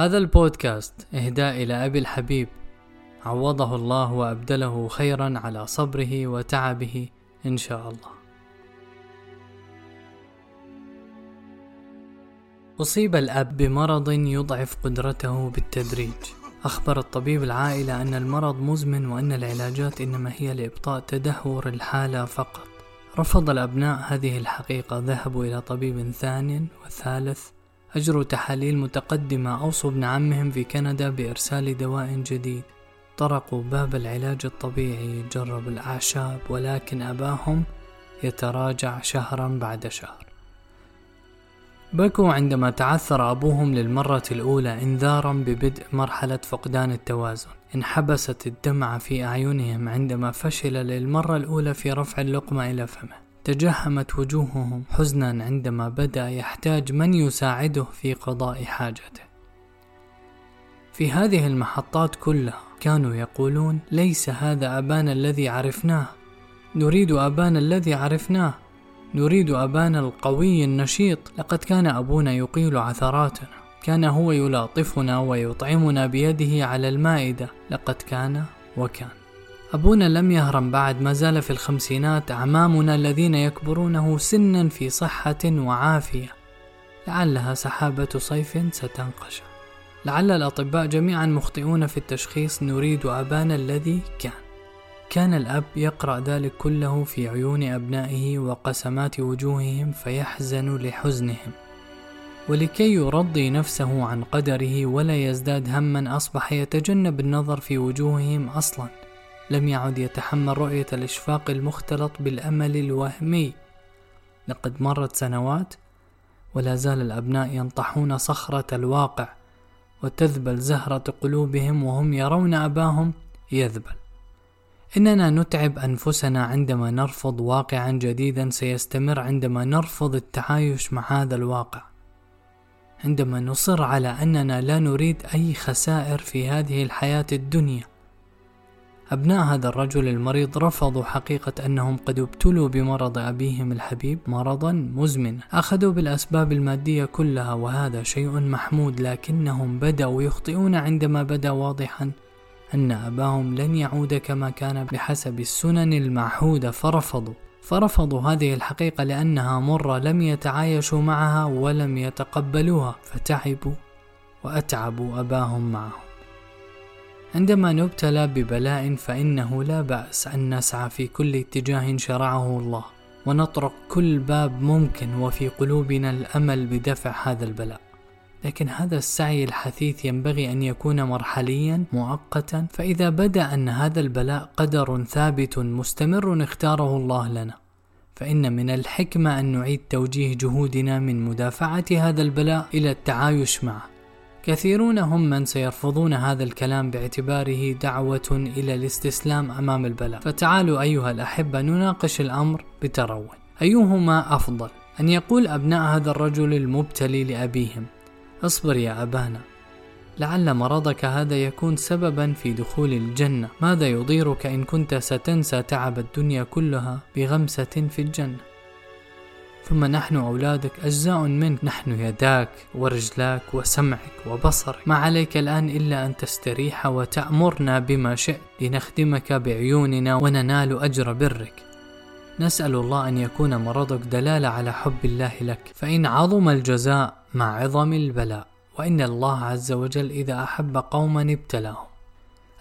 هذا البودكاست إهداء إلى أبي الحبيب. عوضه الله وأبدله خيرا على صبره وتعبه إن شاء الله. أصيب الأب بمرض يضعف قدرته بالتدريج. أخبر الطبيب العائلة أن المرض مزمن وأن العلاجات إنما هي لإبطاء تدهور الحالة فقط. رفض الأبناء هذه الحقيقة. ذهبوا إلى طبيب ثاني وثالث أجروا تحاليل متقدمة أوصوا ابن عمهم في كندا بإرسال دواء جديد. طرقوا باب العلاج الطبيعي جربوا الأعشاب ولكن أباهم يتراجع شهرا بعد شهر. بكوا عندما تعثر أبوهم للمرة الأولى إنذارا ببدء مرحلة فقدان التوازن. انحبست الدمعة في أعينهم عندما فشل للمرة الأولى في رفع اللقمة إلى فمه. تجهمت وجوههم حزنا عندما بدأ يحتاج من يساعده في قضاء حاجته. في هذه المحطات كلها كانوا يقولون ليس هذا أبانا الذي عرفناه. نريد أبانا الذي عرفناه. نريد أبانا القوي النشيط. لقد كان أبونا يقيل عثراتنا. كان هو يلاطفنا ويطعمنا بيده على المائدة. لقد كان وكان. أبونا لم يهرم بعد ما زال في الخمسينات أعمامنا الذين يكبرونه سنا في صحة وعافية. لعلها سحابة صيف ستنقشع لعل الأطباء جميعا مخطئون في التشخيص نريد أبانا الذي كان. كان الأب يقرأ ذلك كله في عيون أبنائه وقسمات وجوههم فيحزن لحزنهم. ولكي يرضي نفسه عن قدره ولا يزداد هما أصبح يتجنب النظر في وجوههم أصلا. لم يعد يتحمل رؤية الإشفاق المختلط بالأمل الوهمي. لقد مرت سنوات ولا زال الأبناء ينطحون صخرة الواقع وتذبل زهرة قلوبهم وهم يرون أباهم يذبل. إننا نتعب أنفسنا عندما نرفض واقعا جديدا سيستمر عندما نرفض التعايش مع هذا الواقع. عندما نصر على أننا لا نريد أي خسائر في هذه الحياة الدنيا. أبناء هذا الرجل المريض رفضوا حقيقة أنهم قد ابتلوا بمرض أبيهم الحبيب مرضا مزمنا. أخذوا بالأسباب المادية كلها وهذا شيء محمود لكنهم بدأوا يخطئون عندما بدأ واضحا أن أباهم لن يعود كما كان بحسب السنن المعهودة. فرفضوا فرفضوا هذه الحقيقة لأنها مرة لم يتعايشوا معها ولم يتقبلوها. فتعبوا وأتعبوا أباهم معهم. عندما نبتلى ببلاء فإنه لا بأس أن نسعى في كل اتجاه شرعه الله ونطرق كل باب ممكن وفي قلوبنا الأمل بدفع هذا البلاء. لكن هذا السعي الحثيث ينبغي أن يكون مرحليا مؤقتا فإذا بدأ أن هذا البلاء قدر ثابت مستمر اختاره الله لنا. فإن من الحكمة أن نعيد توجيه جهودنا من مدافعة هذا البلاء إلى التعايش معه. كثيرون هم من سيرفضون هذا الكلام باعتباره دعوة إلى الاستسلام أمام البلاء. فتعالوا أيها الأحبة نناقش الأمر بتروي أيهما أفضل؟ أن يقول أبناء هذا الرجل المبتلي لأبيهم اصبر يا أبانا لعل مرضك هذا يكون سببا في دخول الجنة. ماذا يضيرك إن كنت ستنسى تعب الدنيا كلها بغمسة في الجنة؟ ثم نحن أولادك أجزاء منك. نحن يداك ورجلاك وسمعك وبصرك. ما عليك الآن إلا أن تستريح وتأمرنا بما شئت. لنخدمك بعيوننا وننال أجر برك. نسأل الله أن يكون مرضك دلالة على حب الله لك. فإن عظم الجزاء مع عظم البلاء. وإن الله عز وجل إذا أحب قوما ابتلاهم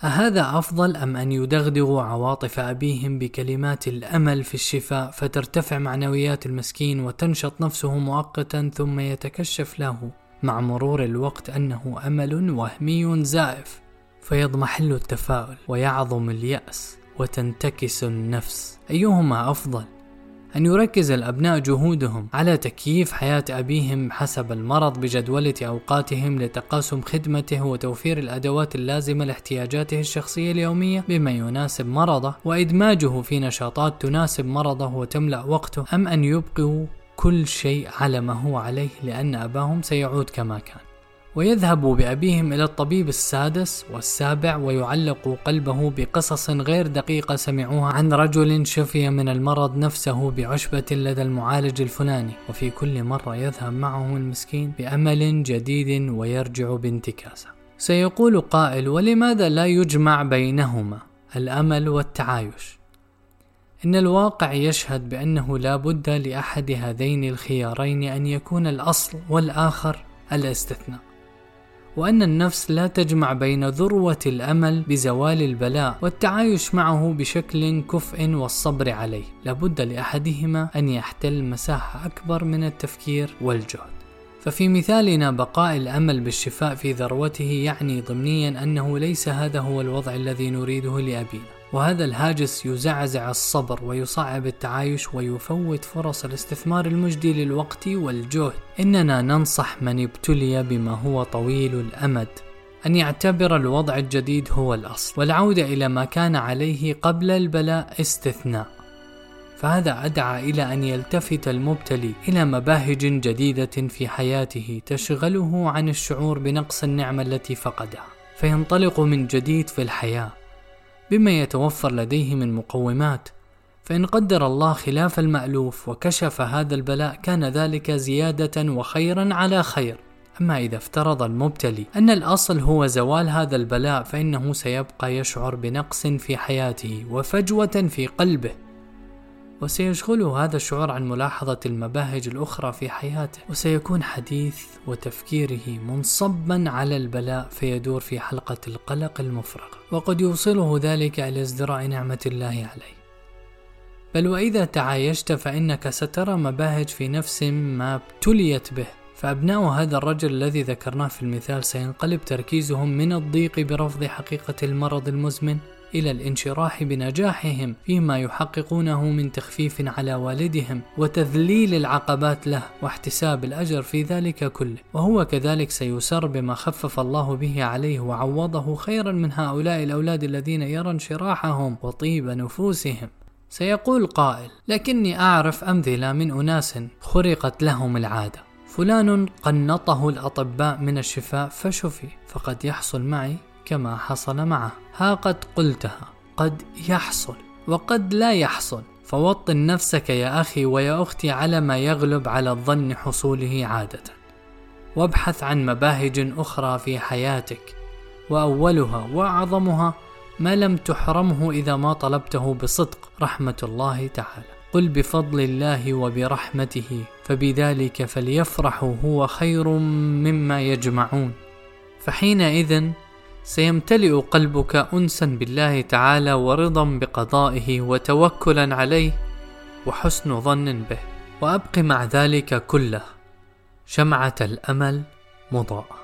أهذا أفضل أم أن يدغدغوا عواطف أبيهم بكلمات الأمل في الشفاء فترتفع معنويات المسكين وتنشط نفسه مؤقتا ثم يتكشف له مع مرور الوقت أنه أمل وهمي زائف فيضمحل التفاؤل ويعظم اليأس وتنتكس النفس. أيهما أفضل؟ أن يركز الأبناء جهودهم على تكييف حياة أبيهم حسب المرض بجدولة أوقاتهم لتقاسم خدمته وتوفير الأدوات اللازمة لاحتياجاته الشخصية اليومية بما يناسب مرضه وإدماجه في نشاطات تناسب مرضه وتملأ وقته أم أن يبقوا كل شيء على ما هو عليه لأن أباهم سيعود كما كان. ويذهب بأبيهم إلى الطبيب السادس والسابع ويعلق قلبه بقصص غير دقيقة سمعوها عن رجل شفي من المرض نفسه بعشبة لدى المعالج الفلاني وفي كل مرة يذهب معه المسكين بأمل جديد ويرجع بانتكاسة. سيقول قائل ولماذا لا يجمع بينهما الأمل والتعايش؟ إن الواقع يشهد بأنه لا بد لأحد هذين الخيارين أن يكون الأصل والآخر الاستثناء. وأن النفس لا تجمع بين ذروة الأمل بزوال البلاء والتعايش معه بشكل كفء والصبر عليه. لابد لأحدهما أن يحتل مساحة أكبر من التفكير والجهد. ففي مثالنا بقاء الأمل بالشفاء في ذروته يعني ضمنيا أنه ليس هذا هو الوضع الذي نريده لأبينا. وهذا الهاجس يزعزع الصبر ويصعب التعايش ويفوت فرص الاستثمار المجدي للوقت والجهد. إننا ننصح من ابتلي بما هو طويل الأمد. أن يعتبر الوضع الجديد هو الأصل والعوده إلى ما كان عليه قبل البلاء استثناء. فهذا أدعى إلى أن يلتفت المبتلي إلى مباهج جديدة في حياته تشغله عن الشعور بنقص النعمة التي فقدها. فينطلق من جديد في الحياة. بما يتوفر لديه من مقومات فإن قدر الله خلاف المألوف وكشف هذا البلاء كان ذلك زيادة وخيرا على خير. أما إذا افترض المبتلي أن الأصل هو زوال هذا البلاء فإنه سيبقى يشعر بنقص في حياته وفجوة في قلبه. وسيشغله هذا الشعور عن ملاحظة المباهج الأخرى في حياته وسيكون حديث وتفكيره منصبا على البلاء فيدور في حلقة القلق المفرغة وقد يوصله ذلك إلى ازدراء نعمة الله عليه. بل وإذا تعايشت فإنك سترى مباهج في نفس ما ابتليت به. فأبناء هذا الرجل الذي ذكرناه في المثال سينقلب تركيزهم من الضيق برفض حقيقة المرض المزمن إلى الانشراح بنجاحهم فيما يحققونه من تخفيف على والدهم وتذليل العقبات له واحتساب الأجر في ذلك كله. وهو كذلك سيسر بما خفف الله به عليه وعوضه خيرا من هؤلاء الأولاد الذين يرى انشراحهم وطيب نفوسهم. سيقول قائل لكني أعرف أمثلة من أناس خرقت لهم العادة. فلان قنطه الأطباء من الشفاء فشفي فقد يحصل معي كما حصل معه. ها قد قلتها. قد يحصل. وقد لا يحصل. فوطن نفسك يا أخي ويا أختي على ما يغلب على الظن حصوله عادة. وابحث عن مباهج أخرى في حياتك. وأولها وأعظمها ما لم تحرمه إذا ما طلبته بصدق رحمة الله تعالى. قل بفضل الله وبرحمته فبذلك فليفرحوا هو خير مما يجمعون. فحينئذ سيمتلئ قلبك انسا بالله تعالى ورضا بقضائه وتوكلا عليه وحسن ظن به وأبق مع ذلك كله. شمعة الأمل مضاءه